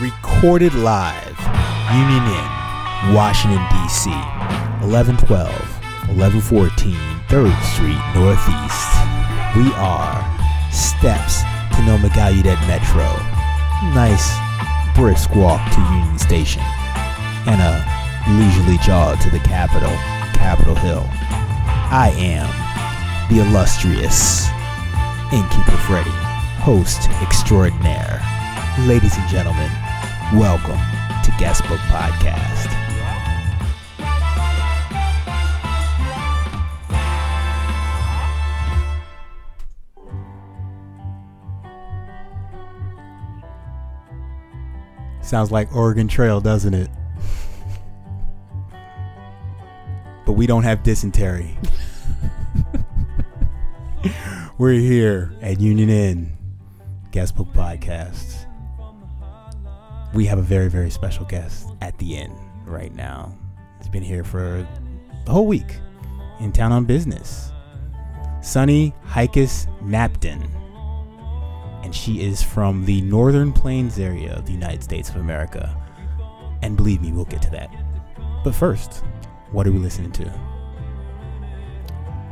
recorded live, Union Inn, Washington, D.C., 1112, 1114 3rd Street Northeast. We are steps to NoMa Gallaudet Metro. Nice brisk walk to Union Station. And a leisurely jog to the Capitol, Capitol Hill. I am the illustrious Innkeeper Freddy, host extraordinaire. Ladies and gentlemen, welcome to Guestbook Podcast. Sounds like Oregon Trail, doesn't it? but we don't have dysentery. We're here at Union Inn, Guestbook Podcast. We have a very, very special guest at the inn right now. He's been here for the whole week in town on business. Sunny Hikus Napton. And she is from the Northern Plains area of the United States of America. And believe me, we'll get to that. But first, what are we listening to?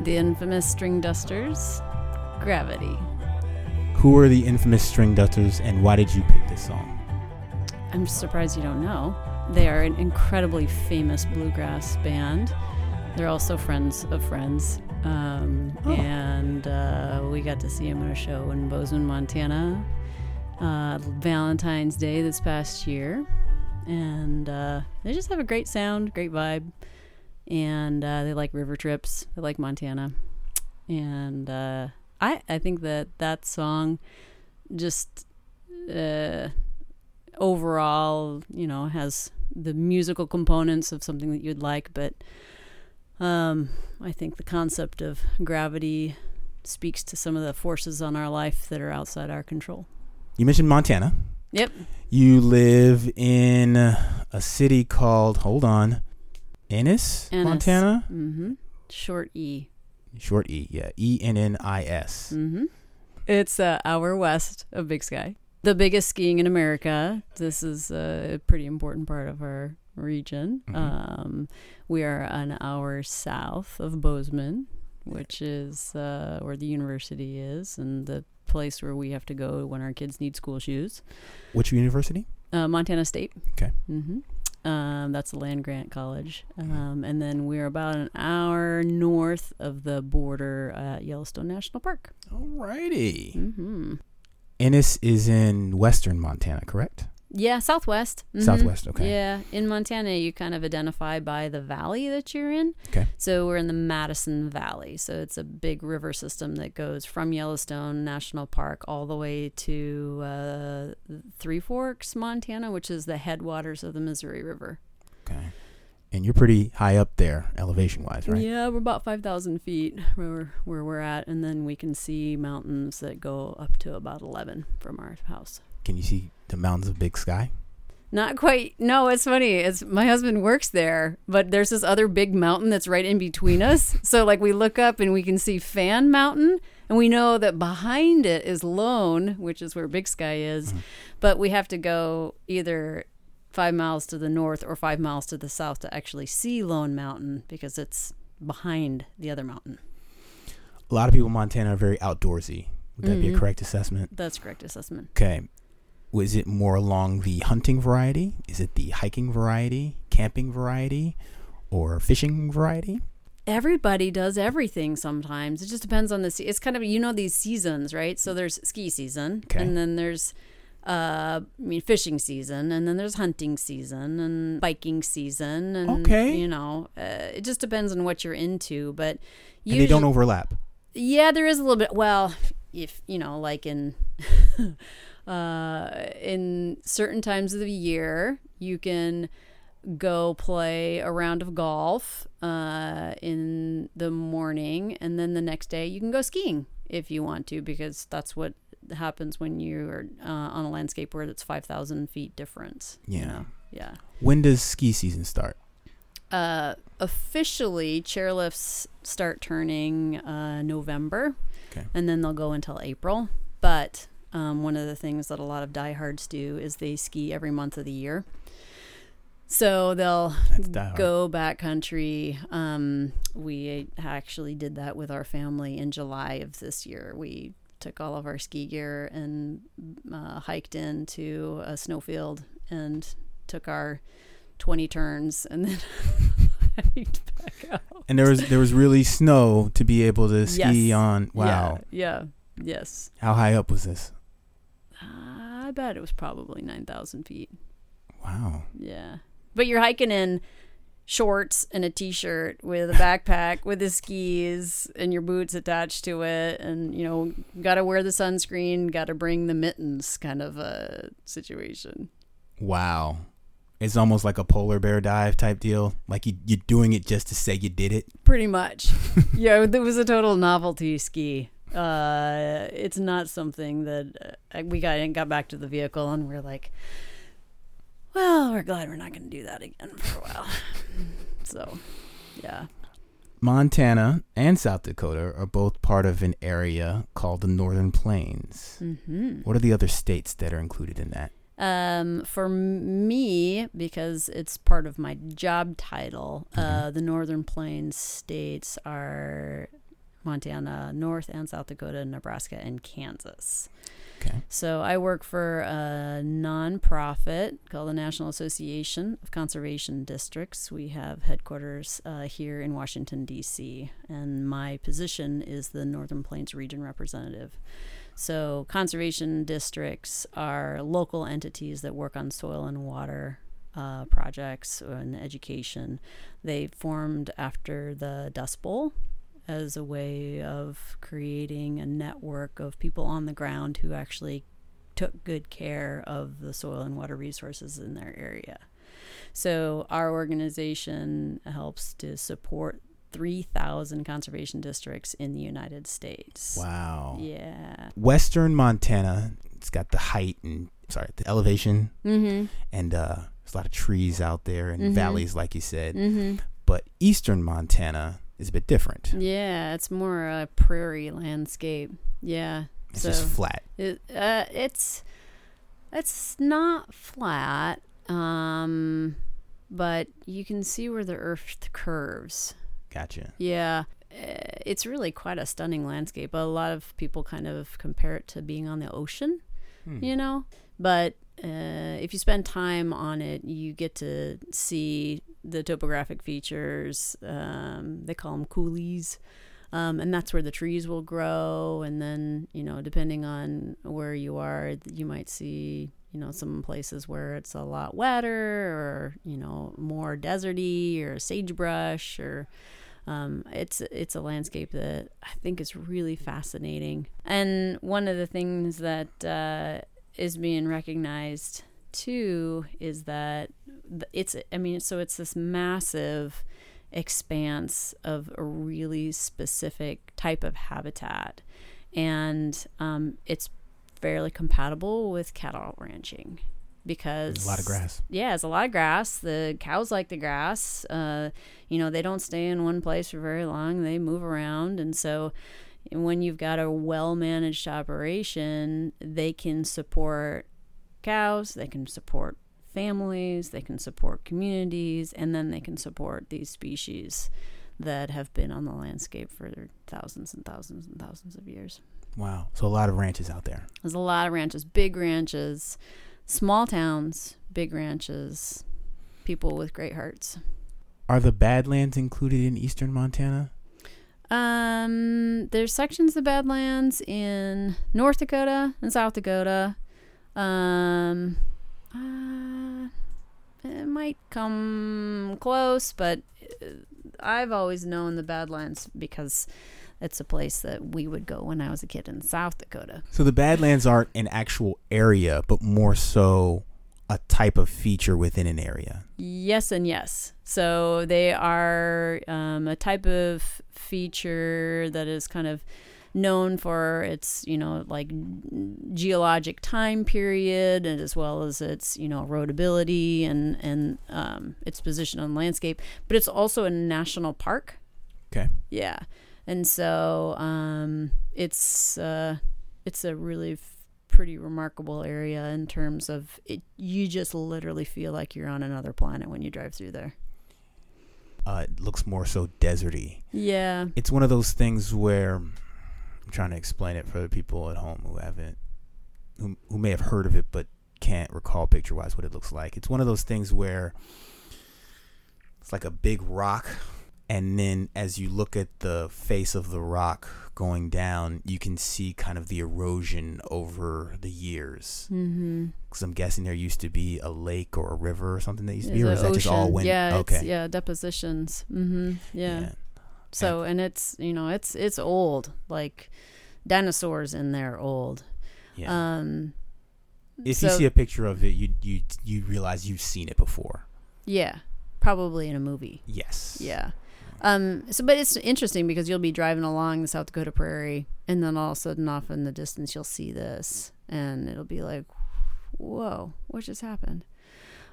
The infamous Stringdusters, Gravity. Who are the infamous Stringdusters and why did you pick this song? I'm surprised you don't know. They are an incredibly famous bluegrass band. They're also friends of friends. Um, Oh. And uh, we got to see them at a show in Bozeman, Montana, uh, Valentine's Day this past year. And uh, they just have a great sound, great vibe. And uh, they like river trips, they like Montana. And uh, I, I think that that song just. Overall, you know, has the musical components of something that you'd like, but um, I think the concept of gravity speaks to some of the forces on our life that are outside our control. You mentioned Montana. Yep. You live in a city called, hold on, Ennis, Ennis. Montana? Mm-hmm. Short E. Short E, yeah. E N N I S. Mm-hmm. It's uh, hour west of Big Sky. The biggest skiing in America. This is a pretty important part of our region. Mhm. Um, we are an hour south of Bozeman, which is uh, where the university is and the place where we have to go when our kids need school shoes. Which university? Uh, Montana State. Okay. hmm Um, that's a land grant college. Um, and then we're about an hour north of the border at Yellowstone National Park. Alrighty. hmm Ennis is in western Montana, correct? Yeah, southwest. Mhm. Southwest, okay. Yeah, in Montana, you kind of identify by the valley that you're in. Okay. So we're in the Madison Valley. So it's a big river system that goes from Yellowstone National Park all the way to uh, Three Forks, Montana, which is the headwaters of the Missouri River. Okay. And you're pretty high up there, elevation wise, right? Yeah, we're about 5,000 feet where, where we're at. And then we can see mountains that go up to about 11 from our house. Can you see the mountains of Big Sky? Not quite. No, it's funny. It's my husband works there, but there's this other big mountain that's right in between us. So like we look up and we can see Fan Mountain, and we know that behind it is Lone, which is where Big Sky is. Mm-hmm. But we have to go either five miles to the north or five miles to the south to actually see Lone Mountain because it's behind the other mountain. A lot of people in Montana are very outdoorsy. Would that be a Mhm. correct assessment? That's correct assessment. Okay. Was it more along the hunting variety? Is it the hiking variety, camping variety, or fishing variety? everybody does everything sometimes. It just depends on the se- it's kind of you know these seasons, right? So there's ski season Okay. and then there's uh I mean fishing season and then there's hunting season and biking season and Okay. you know, uh, it just depends on what you're into, but And they don't overlap. yeah, there is a little bit. Well, if you know, like in uh, in certain times of the year, you can go play a round of golf uh, in the morning, and then the next day you can go skiing if you want to, because that's what happens when you're uh, on a landscape where it's five thousand feet difference. you Yeah. know? yeah. When does ski season start? Uh, officially, chairlifts start turning uh, November, Okay. and then they'll go until April. But um, one of the things that a lot of diehards do is they ski every month of the year. So they'll go backcountry. Um, we actually did that with our family in July of this year. We took all of our ski gear and uh, hiked into a snowfield and took our 20 turns and then hiked back out. And there was there was really snow to be able to ski Yes. on. Wow. Yeah. yeah yes. How high up was this? Uh, I bet it was probably 9,000 feet. Wow. Yeah. But you're hiking in shorts and a t-shirt with a backpack with the skis and your boots attached to it and you know got to wear the sunscreen, got to bring the mittens kind of a situation. Wow. It's almost like a polar bear dive type deal. Like you, you're doing it just to say you did it. Pretty much. yeah, it was a total novelty ski. Uh, it's not something that uh, we got and got back to the vehicle and we're like, well, we're glad we're not going to do that again for a while. so, yeah. Montana and South Dakota are both part of an area called the Northern Plains. hmm What are the other states that are included in that? Um, for me, because it's part of my job title, uh, the Northern Plains states are Montana, North and South Dakota, Nebraska, and Kansas. So I work for a nonprofit called the National Association of Conservation Districts. We have headquarters uh, here in Washington, D.C., and my position is the Northern Plains Region Representative. So, conservation districts are local entities that work on soil and water uh, projects and education. They formed after the Dust Bowl as a way of creating a network of people on the ground who actually took good care of the soil and water resources in their area. So, our organization helps to support 3,000 conservation districts in the United States. Wow. Yeah. Western Montana, it's got the height and sorry, the elevation Mm-hmm. and uh there's a lot of trees out there and Mhm. valleys like you said. Mm-hmm. But eastern Montana is a bit different. Yeah, it's more a prairie landscape. Yeah. It's just flat. It, uh, it's it's not flat, um, but you can see where the earth curves. Gotcha. Yeah, uh, it's really quite a stunning landscape. A lot of people kind of compare it to being on the ocean, Hmm. you know. But uh, if you spend time on it, you get to see the topographic features. Um, they call them coulees. Um, and that's where the trees will grow. And then, you know, depending on where you are, you might see, you know, some places where it's a lot wetter or, you know, more deserty or sagebrush or. Um, it's it's a landscape that I think is really fascinating, and one of the things that uh, is being recognized too is that it's I mean so it's this massive expanse of a really specific type of habitat, and um, it's fairly compatible with cattle ranching because There's a lot of grass. yeah, it's a lot of grass. The cows like the grass. Uh, you know, they don't stay in one place for very long. They move around, and so when you've got a well-managed operation, they can support cows. They can support families. They can support communities, and then they can support these species that have been on the landscape for thousands and thousands and thousands of years. Wow. So a lot of ranches out there. There's a lot of ranches, big ranches, small towns, big ranches, people with great hearts. Are the Badlands included in eastern Montana? Um, there's sections of Badlands in North Dakota and South Dakota. Um, uh, it might come close, but uh, I've always known the Badlands because it's a place that we would go when I was a kid in South Dakota. So the Badlands aren't an actual area, but more so a type of feature within an area. Yes and yes. So they are um, a type of feature that is kind of known for its, you know, like geologic time period, and as well as its, you know, erodibility and and um, its position on the landscape. But it's also a national park. Okay. Yeah, and so um, it's uh, it's a really pretty remarkable area in terms of it. You just literally feel like you're on another planet when you drive through there. Uh, it looks more so deserty. Yeah. It's one of those things where I'm trying to explain it for the people at home who haven't, who, who may have heard of it but can't recall picture wise what it looks like. It's one of those things where it's like a big rock, and then as you look at the face of the rock going down, you can see kind of the erosion over the years. Mm-hmm. Because I'm guessing there used to be a lake or a river or something that used to be, It's or is that just all ocean. wind? Yeah. okay. Yeah. Depositions. Mm-hmm. yeah. So and it's you know it's it's old like dinosaurs in there old. yeah. Um if you see a picture of it, you you you realize you've seen it before. yeah, probably in a movie. Yes. Yeah. Um so but it's interesting because you'll be driving along the South Dakota prairie and then all of a sudden off in the distance you'll see this and it'll be like whoa, what just happened?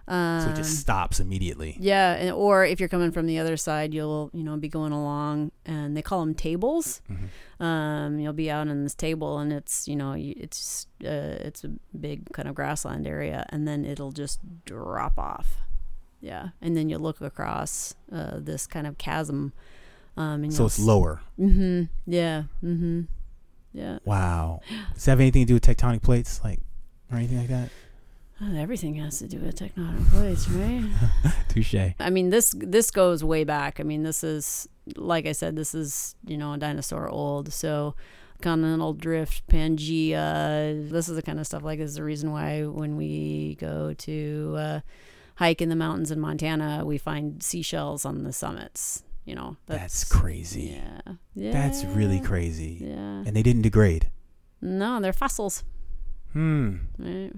Um So it just stops immediately. Yeah, and, or if you're coming from the other side, you'll you know be going along, and they call them tables. Mhm. Um, you'll be out on this table, and it's you know it's uh, it's a big kind of grassland area, and then it'll just drop off. Yeah, and then you look across uh, this kind of chasm. Um, and So it's lower. Mm-hmm. Yeah. Mm-hmm. Yeah. Wow. Does that have anything to do with tectonic plates, like, or anything like that? Uh, Everything has to do with tectonic plates, right? Touche. I mean, this this goes way back. I mean, this is like I said, this is you know a dinosaur old. So continental drift, Pangea. This is the kind of stuff like this is the reason why when we go to uh, hike in the mountains in Montana, we find seashells on the summits. You know, That's, crazy. Yeah, yeah. That's really crazy. Yeah. And they didn't degrade. No, they're fossils. Hmm. Right.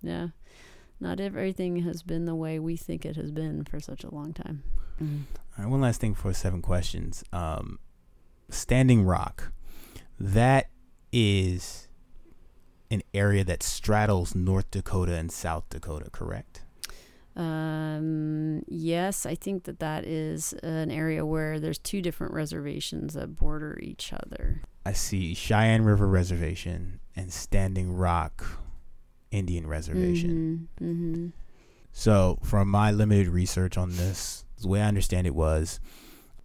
Yeah. Not everything has been the way we think it has been for such a long time. Mm. All right. One last thing for seven questions. Um, Standing Rock. That is an area that straddles North Dakota and South Dakota, correct? Um, yes, I think that that is an area where there's two different reservations that border each other. I see Cheyenne River Reservation and Standing Rock Indian Reservation. Mm-hmm, mm-hmm. So, from my limited research on this, the way I understand it was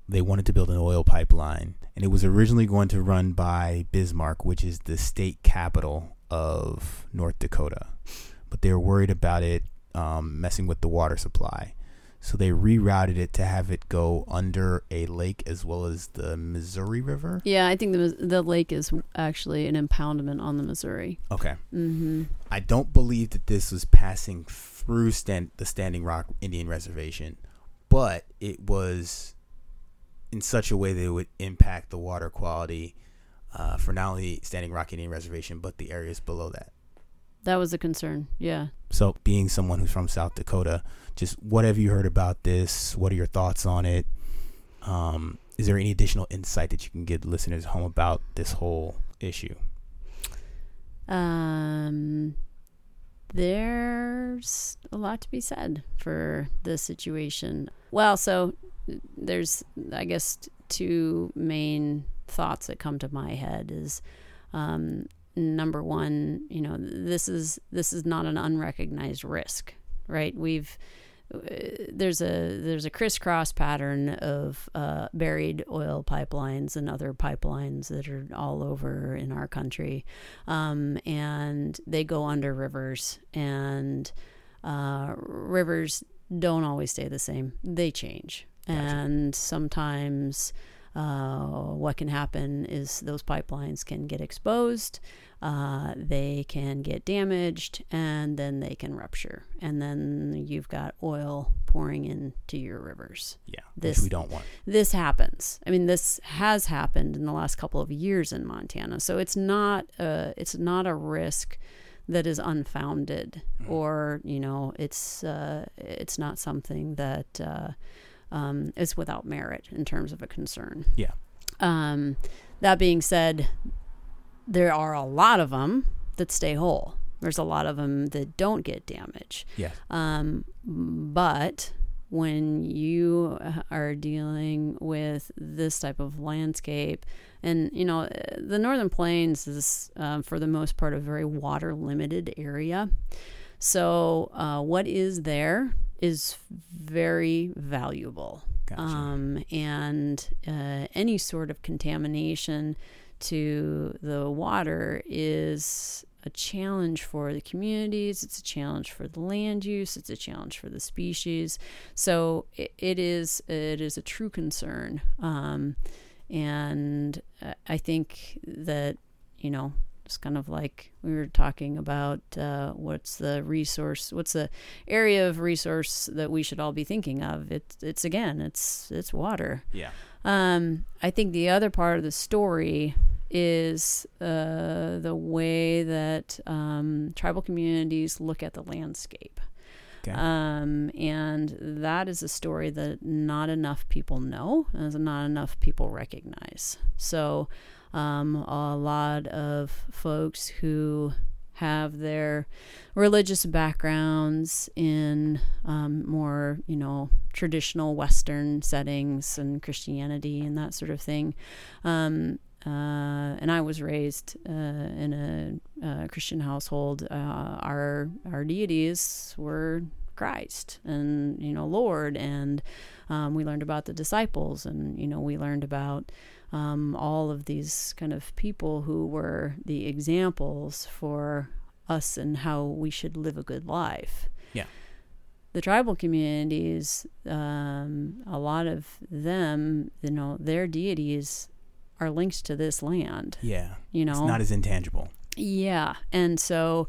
they wanted to build an oil pipeline, and it was originally going to run by Bismarck, which is the state capital of North Dakota. But they were worried about it um, messing with the water supply. So they rerouted it to have it go under a lake as well as the Missouri River. Yeah, I think the the lake is actually an impoundment on the Missouri. Okay. Mm-hmm. I don't believe that this was passing through stand, the Standing Rock Indian Reservation, but it was in such a way that it would impact the water quality uh, for not only Standing Rock Indian Reservation but the areas below that. That was a concern. Yeah. So, being someone who's from South Dakota, just what have you heard about this? What are your thoughts on it? Um, is there any additional insight that you can give listeners home about this whole issue? Um, there's a lot to be said for this situation. Well, so there's, I guess, two main thoughts that come to my head is um, number one, you know, this is this is not an unrecognized risk, right? We've uh, there's a there's a crisscross pattern of uh, buried oil pipelines and other pipelines that are all over in our country, um, and they go under rivers, and uh, rivers don't always stay the same; they change, and sometimes. Uh, what can happen is those pipelines can get exposed, uh, they can get damaged, and then they can rupture. And then you've got oil pouring into your rivers. Yeah, This- which we don't want. This happens. I mean, this has happened in the last couple of years in Montana. So it's not a, it's not a risk that is unfounded or, you know, it's, uh, it's not something that uh, um, is without merit in terms of a concern. Yeah. Um, that being said, there are a lot of them that stay whole. There's a lot of them that don't get damage. Yes. Um, but when you uh, are dealing with this type of landscape, and you know, the Northern Plains is um, for the most part a very water limited area. So, uh, what is there is very valuable. Gotcha. Um, and uh, any sort of contamination to the water is a challenge for the communities, it's a challenge for the land use, it's a challenge for the species. So it, it is it is a true concern. Um, and uh, I think that you know it's kind of like we were talking about uh, what's the resource, what's the area of resource that we should all be thinking of. It's it's again, it's it's water. Yeah. Um, I think the other part of the story is uh, the way that um, tribal communities look at the landscape. Okay. Um, and that is a story that not enough people know, and not enough people recognize. So, um, a lot of folks who have their religious backgrounds in um, more, you know, traditional Western settings and Christianity and that sort of thing. Um, uh, and I was raised uh, in a, a, Christian household. Uh, our our deities were Christ and you know Lord, and um, we learned about the disciples, and you know we learned about um, all of these kind of people who were the examples for us and how we should live a good life. Yeah. The tribal communities, um, a lot of them, you know, their deities are linked to this land. Yeah. You know, It's not as intangible. yeah, and so,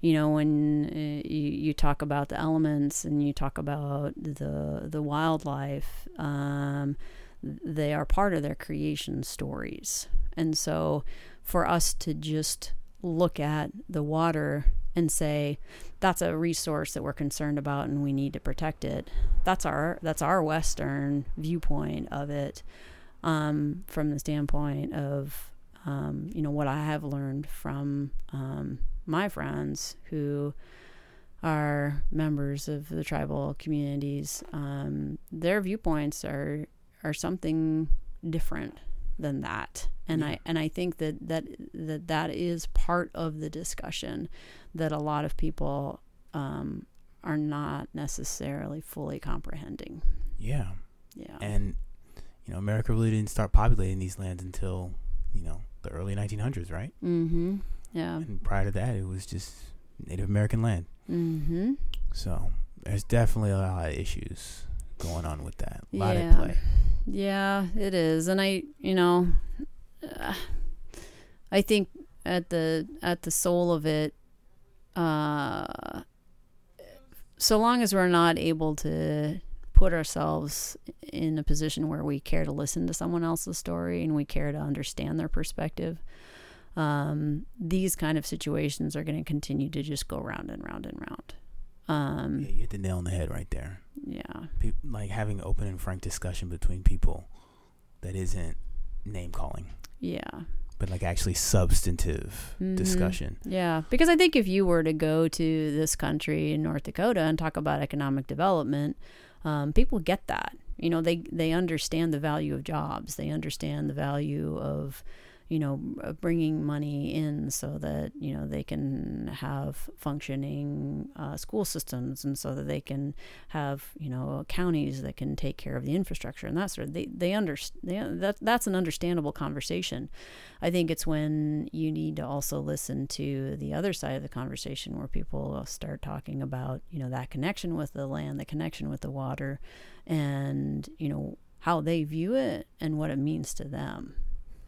you know, when uh, you, you talk about the elements and you talk about the the wildlife, um, they are part of their creation stories. And so, for us to just look at the water and say that's a resource that we're concerned about and we need to protect it, that's our that's our Western viewpoint of it. Um, from the standpoint of um, you know what I have learned from um, my friends who are members of the tribal communities, um, their viewpoints are are something different than that, and Yeah. I and I think that that that that is part of the discussion that a lot of people um, are not necessarily fully comprehending. Yeah. Yeah. And you know, America really didn't start populating these lands until you know the early 1900s, right? mm-hmm. Yeah. And prior to that, it was just Native American land. Mm-hmm. So there's definitely a lot of issues going on with that. A lot Yeah. at play. Yeah, it is, and I, you know, I think at the at the soul of it, uh, so long as we're not able to put ourselves in a position where we care to listen to someone else's story and we care to understand their perspective, um, these kind of situations are going to continue to just go round and round and round. Um, Yeah, you hit the nail on the head right there. yeah. Pe- like having open and frank discussion between people that isn't name calling, Yeah. but like actually substantive Mhm. discussion. Yeah, because I think if you were to go to this country in North Dakota and talk about economic development, um, people get that. You know, they they understand the value of jobs. They understand the value of, you know, uh, bringing money in so that you know they can have functioning uh, school systems and so that they can have you know counties that can take care of the infrastructure and that sort of. They they understand that that's an understandable conversation. I think it's when you need to also listen to the other side of the conversation where people start talking about, you know, that connection with the land, the connection with the water, and, you know, how they view it and what it means to them.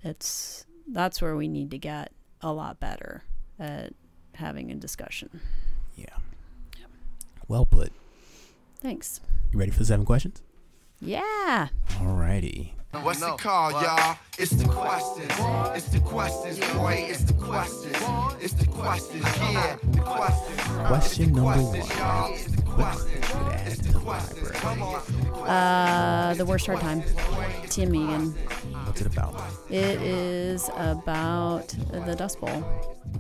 It's that's where we need to get a lot better at having a discussion. Yeah. Well put. Thanks. You ready for the seven questions? Yeah. Alrighty. What's it called, y'all? It's the questions. It's the questions, boy. It's the questions. It's the questions, yeah. The questions. Question number one. It's the What questions. could add It's the the questions. library? Come on. Uh, the worst hard time. Tim Egan. What's it about? It is about the Dust Bowl,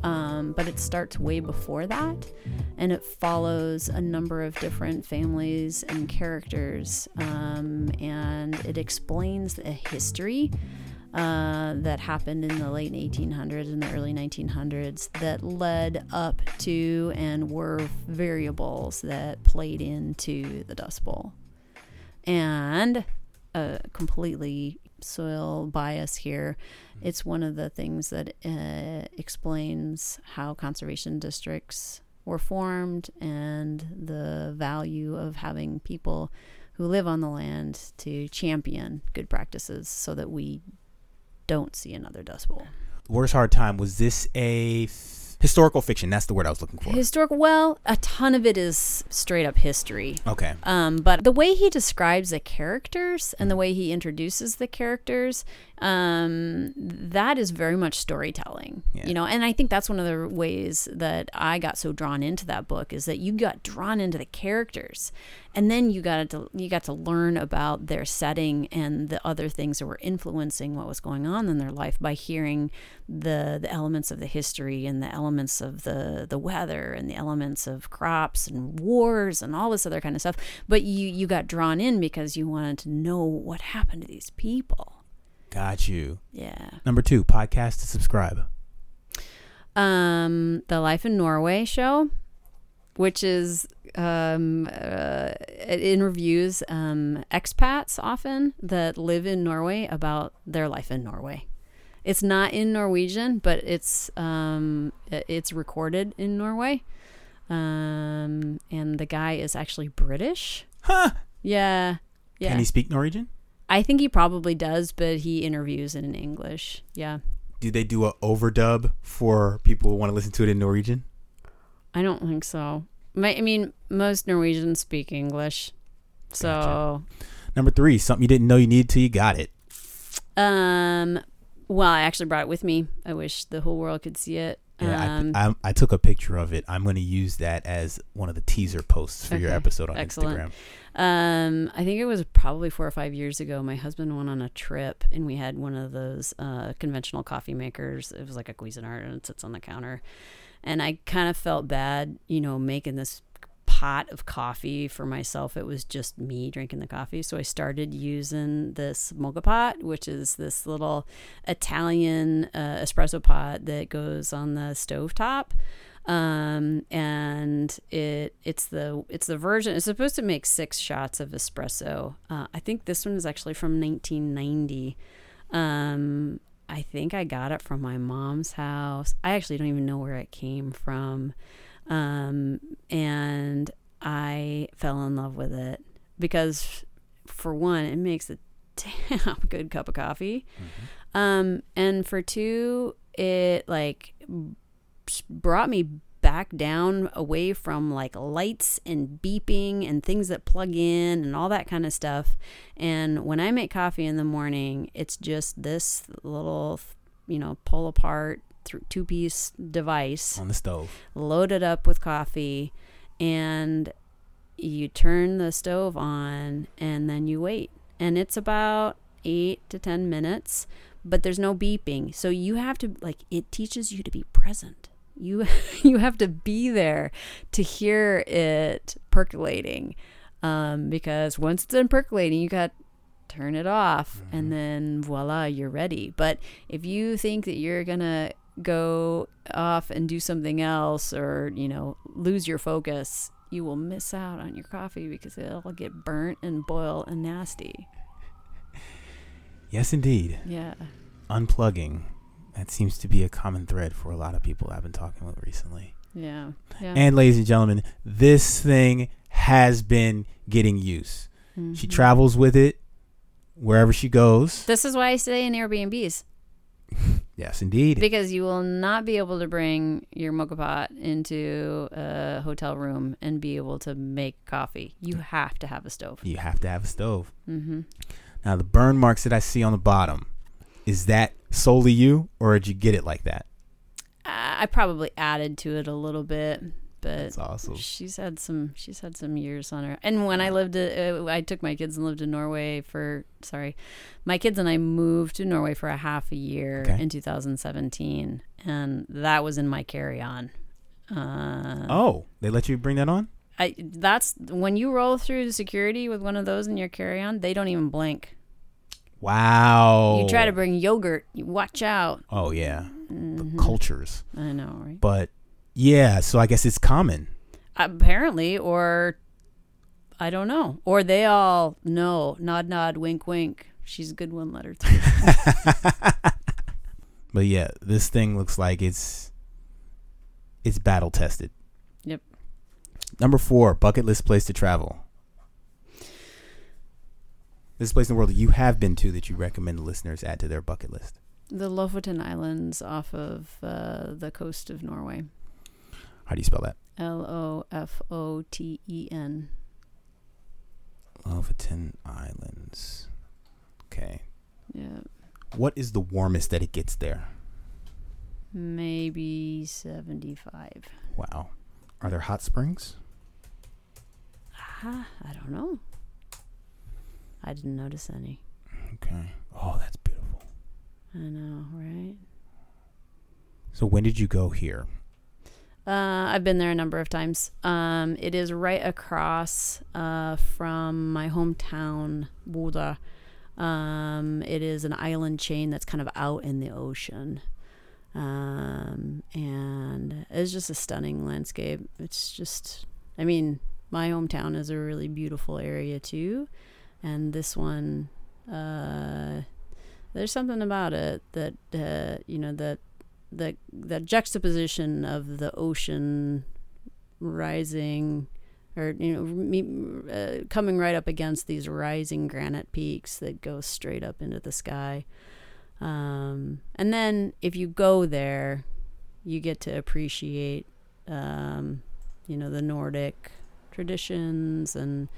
um, but it starts way before that, and it follows a number of different families and characters, um, and it explains the history. Uh, that happened in the late 1800s and the early 1900s that led up to and were variables that played into the Dust Bowl. And uh, completely soil bias here. It's one of the things that uh, explains how conservation districts were formed and the value of having people who live on the land to champion good practices so that we don't see another dust bowl. Worst hard time was this a historical fiction? That's the word I was looking for. Historical, well, a ton of it is straight up history. okay. Um, but the way he describes the characters and the way he introduces the characters, um, that is very much storytelling. Yeah. You know, and I think that's one of the ways that I got so drawn into that book is that you got drawn into the characters, and then you got to you got to learn about their setting and the other things that were influencing what was going on in their life by hearing the the elements of the history and the elements of the the weather and the elements of crops and wars and all this other kind of stuff. But you you got drawn in because you wanted to know what happened to these people. Got you. Yeah. Number two, podcast to subscribe. um, the Life in Norway show, which is um, uh, it interviews um, expats often that live in Norway about their life in Norway. It's not in Norwegian, but it's um, it's recorded in Norway, um, and the guy is actually British. Huh? Yeah, yeah. Can he speak Norwegian? I think he probably does, but he interviews in English. Yeah. Do they do a overdub for people who want to listen to it in Norwegian? I don't think so. My, I mean, most Norwegians speak English. So, Number three, something you didn't know you needed till you got it. um, well, I actually brought it with me. I wish the whole world could see it. Yeah, um, I, I, I took a picture of it. I'm going to use that as one of the teaser posts for your episode on excellent. Instagram. Um, I think it was probably four or five years ago. My husband went on a trip, and we had one of those uh, conventional coffee makers. It was like a Cuisinart, and it sits on the counter. And I kind of felt bad, you know, making this pot of coffee for myself. It was just me drinking the coffee, so I started using this moka pot, which is this little Italian uh, espresso pot that goes on the stove top um, and it it's the it's the version. It's supposed to make six shots of espresso. Uh, I think this one is actually from 1990. Um, I think I got it from my mom's house. I actually don't even know where it came from, um, and I fell in love with it because, for one, it makes a damn good cup of coffee, um, and for two, it like brought me back down away from like lights and beeping and things that plug in and all that kind of stuff. And when I make coffee in the morning, it's just this little, you know, pull apart two piece device On the stove. loaded up with coffee and you turn the stove on and then you wait. And it's about 8 to 10 minutes but there's no beeping. So you have to like it teaches you to be present. You you have to be there to hear it percolating um, because once it's done percolating you got to turn it off and then voila you're ready. But if you think that you're gonna go off and do something else or you know lose your focus you will miss out on your coffee because it'll get burnt and boil and nasty Yes, indeed. yeah Unplugging. That seems to be a common thread for a lot of people I've been talking with recently. yeah yeah And, ladies and gentlemen, this thing has been getting use. She Mhm. travels with it wherever she goes. this is why i stay in airbnbs Yes, indeed. because you will not be able to bring your moka pot into a hotel room and be able to make coffee you have to have a stove You have to have a stove. mm-hmm. Now, the burn marks that I see on the bottom, is that solely you, or did you get it like that? I I probably added to it a little bit, but That's awesome. she's had some she's had some years on her. And when I lived, uh, I took my kids and lived in Norway for sorry, my kids and I moved to Norway for a half a year Okay. in 2017, and that was in my carry on. Uh, Oh, they let you bring that on? I that's when you roll through security with one of those in your carry on, they don't even blink. Wow. You try to bring yogurt, you watch out. Oh yeah, Mhm. the cultures. I know, right? But yeah, so I guess it's common. Apparently, or I don't know, or they all know. Nod, nod, wink, wink. She's a good one. Let her through. But yeah, this thing looks like it's it's battle tested. Yep. Number four, bucket list place to travel. This place in the world that you have been to that you recommend listeners add to their bucket list. the Lofoten Islands off of uh, the coast of Norway. How do you spell that? L O F O T E N. Lofoten Islands. Okay. Yeah, What is the warmest that it gets there? maybe seventy-five. Wow. Are there hot springs? Ah, I don't know. I didn't notice any. Okay. Oh, that's beautiful. I know, right? So when did you go here? Uh, I've been there a number of times. Um, it is right across uh, from my hometown, Bodø. Um, it is an island chain that's kind of out in the ocean. Um, and it's just a stunning landscape. It's just, I mean, my hometown is a really beautiful area too. And this one, uh, there's something about it that, uh, you know, that the the juxtaposition of the ocean rising or you know me, uh, coming right up against these rising granite peaks that go straight up into the sky. Um, and then if you go there you get to appreciate um, you know the nordic traditions and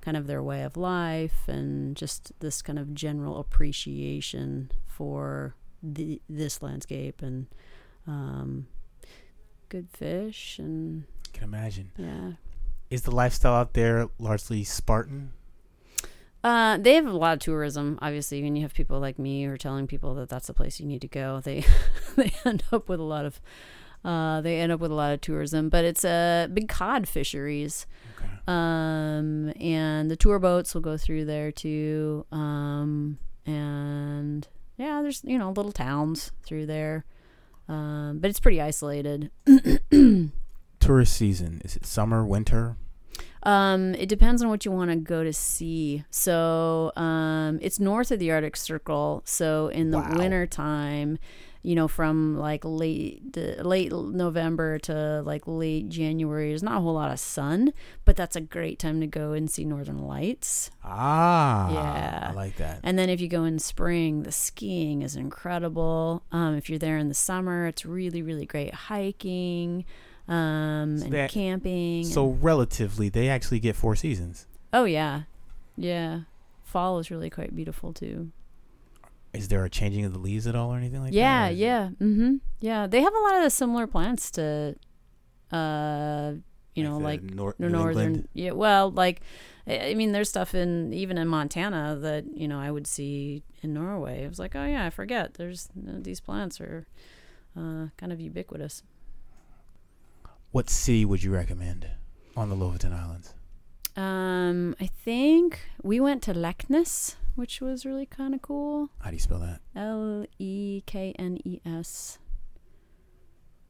kind of their way of life and just this kind of general appreciation for the, this landscape and um, good fish and I can imagine. yeah. Is the lifestyle out there largely Spartan? Uh, they have a lot of tourism. Obviously, when you have people like me who are telling people that that's the place you need to go, they they end up with a lot of uh, they end up with a lot of tourism. But it's a uh, big cod fisheries. Okay. Um, and the tour boats will go through there too. Um, and yeah, there's you know little towns through there. Um, but it's pretty isolated. Tourist season. Is it summer, winter? Um, it depends on what you want to go to see. So, um, it's north of the Arctic Circle. So in the Wow. winter time, you know, from like late late November to like late January, there's not a whole lot of sun, but that's a great time to go and see northern lights. Ah. Yeah. I like that. And then if you go in spring, the skiing is incredible. Um, if you're there in the summer, it's really really great hiking, um, So and that- camping. So and- relatively, they actually get four seasons. oh yeah, yeah. Fall is really quite beautiful too. Is there a changing of the leaves at all or anything like yeah, that? Yeah, yeah, mm-hmm. yeah. They have a lot of the similar plants to, uh, you know, like nor- New northern. England? Yeah, well, like I mean, there's stuff in even in Montana that you know I would see in Norway. It was like, oh yeah, I forget. There's uh, these plants are uh, kind of ubiquitous. What city would you recommend on the Lofoten Islands? Um, I think we went to Leknes, which was really kind of cool. How do you spell that? L E K N E S.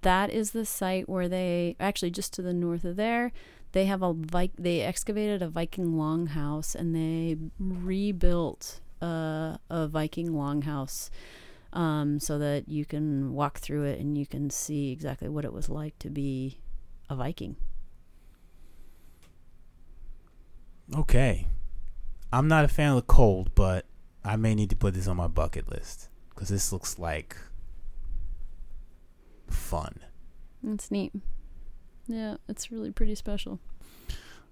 That is the site where they actually just to the north of there, they have a Vi- they excavated a Viking longhouse and they rebuilt uh, a Viking longhouse um, so that you can walk through it and you can see exactly what it was like to be a Viking. Okay. I'm not a fan of the cold, but I may need to put this on my bucket list because this looks like fun. It's neat. Yeah, it's really pretty special.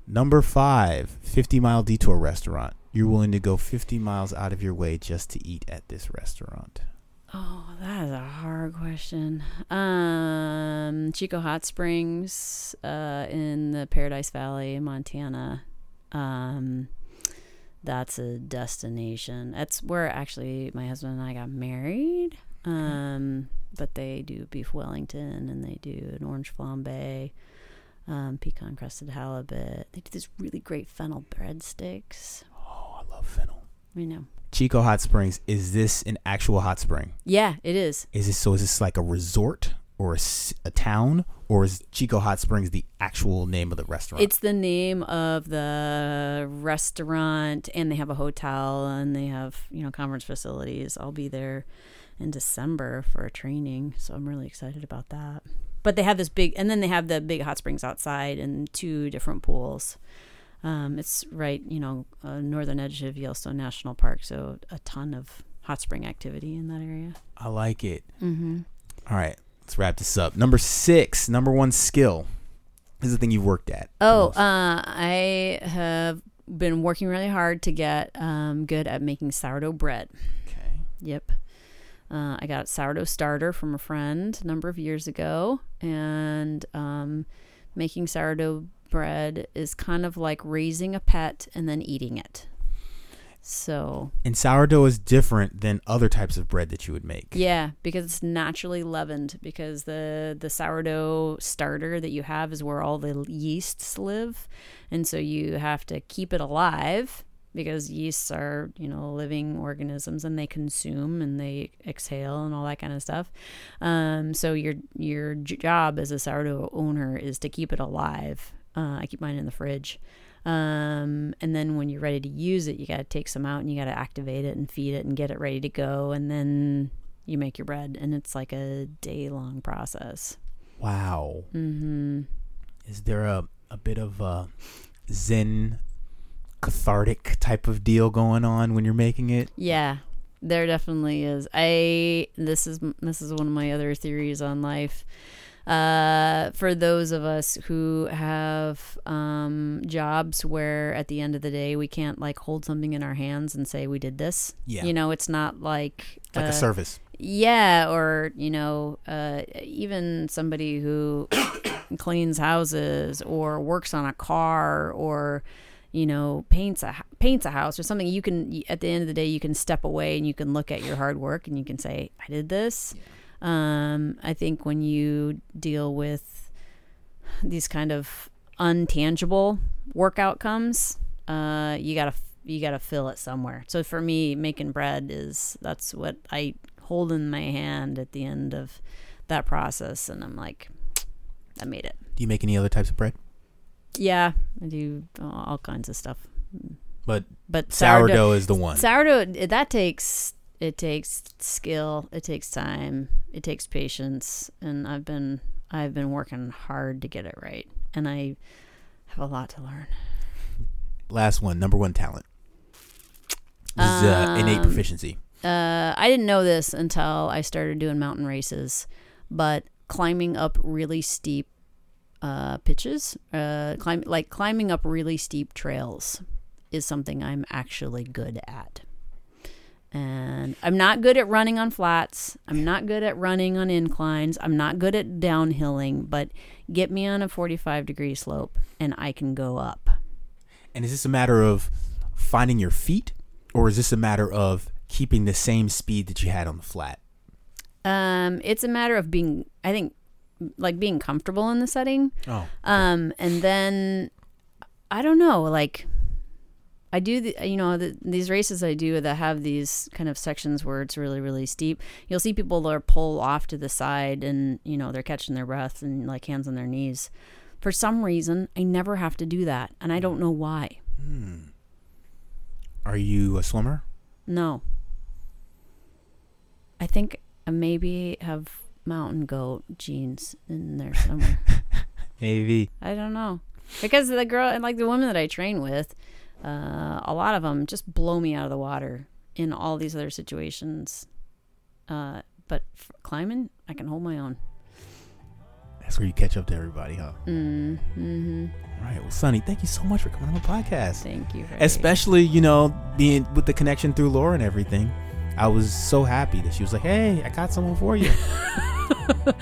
Number five, 50 mile detour restaurant. You're willing to go 50 miles out of your way just to eat at this restaurant. Oh, that is a hard question. Um, Chico Hot Springs, uh, in the Paradise Valley, Montana. Um, that's a destination. That's where actually my husband and I got married. Um, but they do beef Wellington and they do an orange flambe, um, pecan crusted halibut. They do this really great fennel breadsticks. Oh, I love fennel. I know. Chico Hot Springs. Is this an actual hot spring? Yeah, it is. Is this so? Is this like a resort or a, a town, or is Chico Hot Springs the actual name of the restaurant? It's the name of the restaurant, and they have a hotel, and they have you know conference facilities. I'll be there in December for a training, so I'm really excited about that. But they have this big, and then they have the big hot springs outside and two different pools. Um, it's right, you know, uh, northern edge of Yellowstone National Park, so a ton of hot spring activity in that area. I like it. Mm-hmm. All right, let's wrap this up. Number six, number one skill. This is the thing you've worked at. Oh, uh, I have been working really hard to get um, good at making sourdough bread. okay. Yep. Uh, I got sourdough starter from a friend a number of years ago, and um, making sourdough bread is kind of like raising a pet and then eating it. So And sourdough is different than other types of bread that you would make. yeah, because it's naturally leavened. Because the the sourdough starter that you have is where all the yeasts live, and so you have to keep it alive because yeasts are you know living organisms and they consume and they exhale and all that kind of stuff. Um, so your your job as a sourdough owner is to keep it alive. Uh, I keep mine in the fridge. Um, and then when you're ready to use it, you got to take some out and you got to activate it and feed it and get it ready to go. And then you make your bread, and it's like a day long process. Wow. hmm Is there a, a bit of a Zen cathartic type of deal going on when you're making it? Yeah, there definitely is. I this is this is one of my other theories on life. Uh, for those of us who have um, jobs where at the end of the day we can't like hold something in our hands and say we did this. Yeah. You know, it's not like Like uh, a service. Yeah, or you know, uh, even somebody who cleans houses or works on a car or you know paints a paints a house or something. You can at the end of the day you can step away and you can look at your hard work and you can say I did this. Um, I think when you deal with these kind of untangible work outcomes, uh, you gotta you gotta fill it somewhere. So for me, making bread is that's what I hold in my hand at the end of that process, and I'm like, I made it. Do you make any other types of bread? Yeah, I do all kinds of stuff, But but sourdough, is the one. sourdough that takes it takes skill it takes time it takes patience and i've been i've been working hard to get it right and i have a lot to learn Last one, number one talent. This is uh, innate Um, proficiency. uh, i didn't know this until i started doing mountain races but climbing up really steep uh, pitches uh, climb, like climbing up really steep trails is something i'm actually good at and I'm not good at running on flats. I'm not good at running on inclines. I'm not good at downhilling, but get me on a 45 degree slope and I can go up. And is this a matter of finding your feet, or is this a matter of keeping the same speed that you had on the flat? Um, it's a matter of being, I think, like being comfortable in the setting. Oh, Um, and then I don't know, like I do the, you know, the, these races I do that have these kind of sections where it's really, really steep. You'll see people that are pull off to the side and, you know, they're catching their breath and like hands on their knees. For some reason, I never have to do that. And I don't know why. Hmm. are you a swimmer? No. I think I maybe have mountain goat genes in there somewhere. Maybe. I don't know. Because the girl and like the women that I train with, uh, a lot of them just blow me out of the water in all these other situations. Uh, but climbing, I can hold my own. That's where you catch up to everybody, huh? Mm, hmm All right. Well, Sonny, thank you so much for coming on the podcast. Thank you. Ray. Especially, you know, being with the connection through Laura and everything. I was so happy that she was like, "Hey, I got someone for you."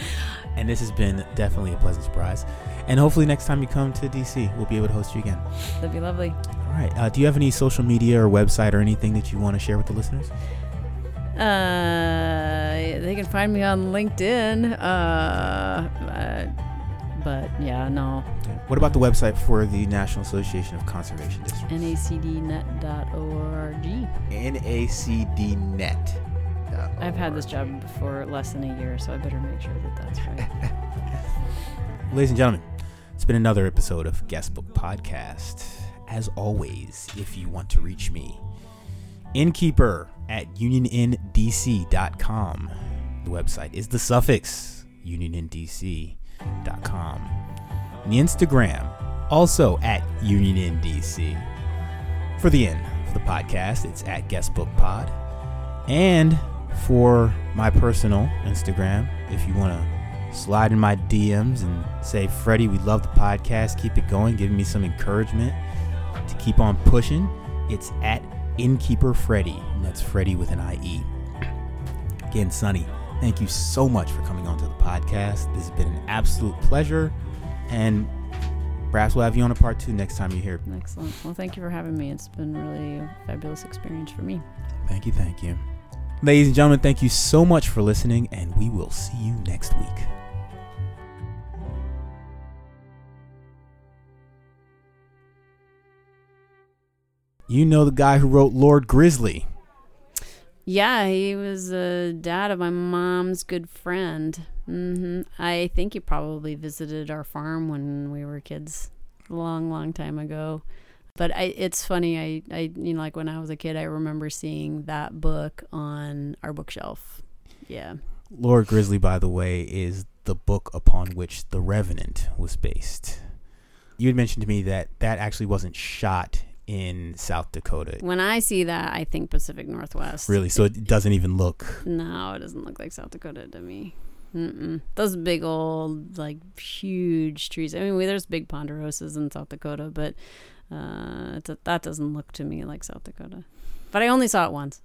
and this has been definitely a pleasant surprise. And hopefully, next time you come to DC, we'll be able to host you again. That'd be lovely. All right. Uh, do you have any social media or website or anything that you want to share with the listeners? Uh, they can find me on LinkedIn. Uh, uh, but yeah, no. What about the website for the National Association of Conservation Districts? nacdnet.org. NACDnet. I've had this job for less than a year, so I better make sure that that's right. Ladies and gentlemen, it's been another episode of Guestbook Podcast. As always, if you want to reach me, innkeeper at unionindc.com. The website is the suffix unionindc.com. And the Instagram, also at unionindc. For the end of the podcast, it's at guestbookpod. And for my personal Instagram, if you want to slide in my DMs and say, Freddie, we love the podcast. Keep it going. give me some encouragement to keep on pushing. It's at Innkeeper Freddie. And that's Freddie with an IE. Again, Sonny, thank you so much for coming on to the podcast. This has been an absolute pleasure. And perhaps we'll have you on a part two next time you're here. Excellent. Well, thank you for having me. It's been really a fabulous experience for me. Thank you. Thank you. Ladies and gentlemen, thank you so much for listening, and we will see you next week. You know the guy who wrote Lord Grizzly. Yeah, he was the dad of my mom's good friend. hmm I think he probably visited our farm when we were kids, a long, long time ago. But I, it's funny. I, I, you know, like when I was a kid, I remember seeing that book on our bookshelf. Yeah. Lord Grizzly, by the way, is the book upon which The Revenant was based. You had mentioned to me that that actually wasn't shot in South Dakota. When I see that, I think Pacific Northwest. Really? So it doesn't even look. No, it doesn't look like South Dakota to me. Mm-mm. Those big old, like huge trees. I mean, we, there's big ponderosas in South Dakota, but uh, it's a, that doesn't look to me like South Dakota. But I only saw it once.